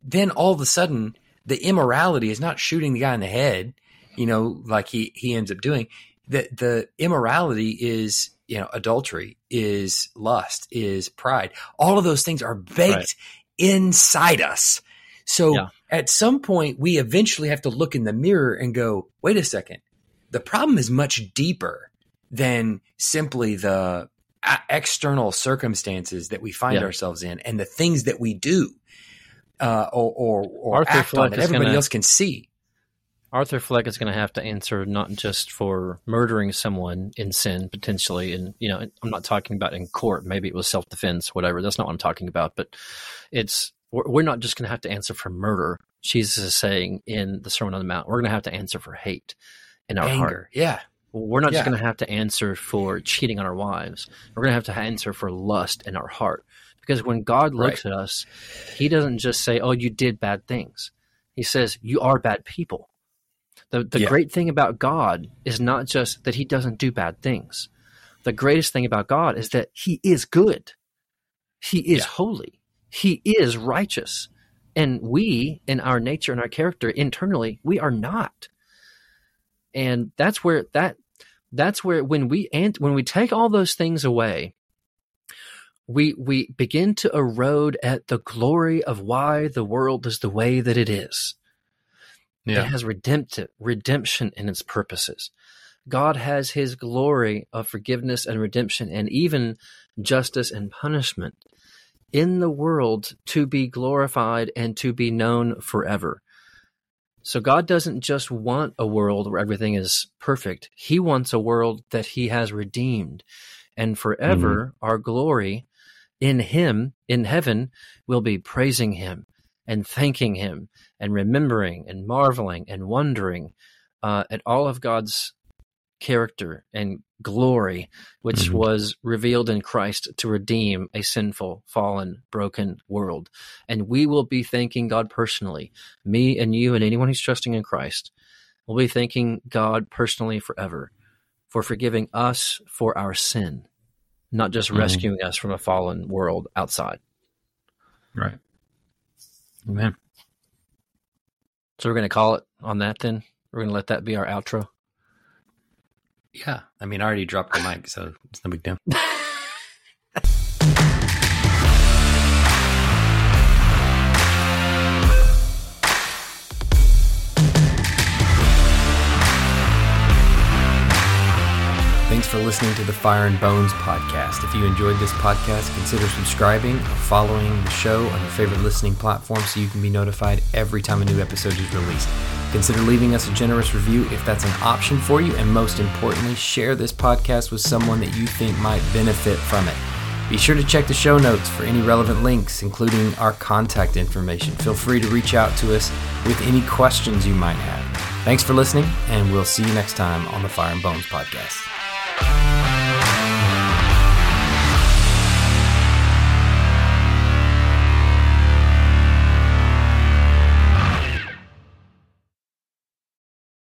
then all of a sudden, the immorality is not shooting the guy in the head, you know, like he, he ends up doing. The, the immorality is, you know, adultery, is lust, is pride. All of those things are baked Right. inside us. So Yeah. at some point, we eventually have to look in the mirror and go, wait a second. the problem is much deeper than simply the uh, external circumstances that we find yeah. ourselves in and the things that we do uh, or, or, or Arthur act Fleck on that everybody gonna, else can see. Arthur Fleck is going to have to answer not just for murdering someone in sin potentially, and you know, I'm not talking about in court. Maybe it was self defense, whatever. That's not what I'm talking about. But it's we're not just going to have to answer for murder. Jesus is saying in the Sermon on the Mount, we're going to have to answer for hate in our Anger. heart. Yeah, we're not yeah. just going to have to answer for cheating on our wives. We're going to have to answer for lust in our heart. Because when God looks right. at us, He doesn't just say, "Oh, you did bad things." He says, "You are bad people." The the yeah. great thing about God is not just that He doesn't do bad things. The greatest thing about God is that He is good. He is yeah. holy. He is righteous. And we, in our nature and our character, internally, we are not. And that's where that that's where when we and when we take all those things away, we we begin to erode at the glory of why the world is the way that it is. Yeah. It has redemptive redemption in its purposes. God has his glory of forgiveness and redemption and even justice and punishment in the world to be glorified and to be known forever. So God doesn't just want a world where everything is perfect. He wants a world that he has redeemed. And forever mm-hmm. our glory in him in heaven will be praising him and thanking him and remembering and marveling and wondering uh, at all of God's character and glory, which mm-hmm. was revealed in Christ to redeem a sinful, fallen, broken world. And we will be thanking God personally, me and you and anyone who's trusting in Christ. We'll be thanking God personally forever for forgiving us for our sin, not just mm-hmm. rescuing us from a fallen world outside. Right. Amen. So we're going to call it on that then? We're going to let that be our outro? Yeah. I mean, I already dropped the mic, so it's no big deal. [LAUGHS] Thanks for listening to the Fire and Bones podcast. If you enjoyed this podcast, consider subscribing or following the show on your favorite listening platform so you can be notified every time a new episode is released. Consider leaving us a generous review if that's an option for you, and most importantly, share this podcast with someone that you think might benefit from it. Be sure to check the show notes for any relevant links, including our contact information. Feel free to reach out to us with any questions you might have. Thanks for listening, and we'll see you next time on the Fire and Bones podcast. Bye.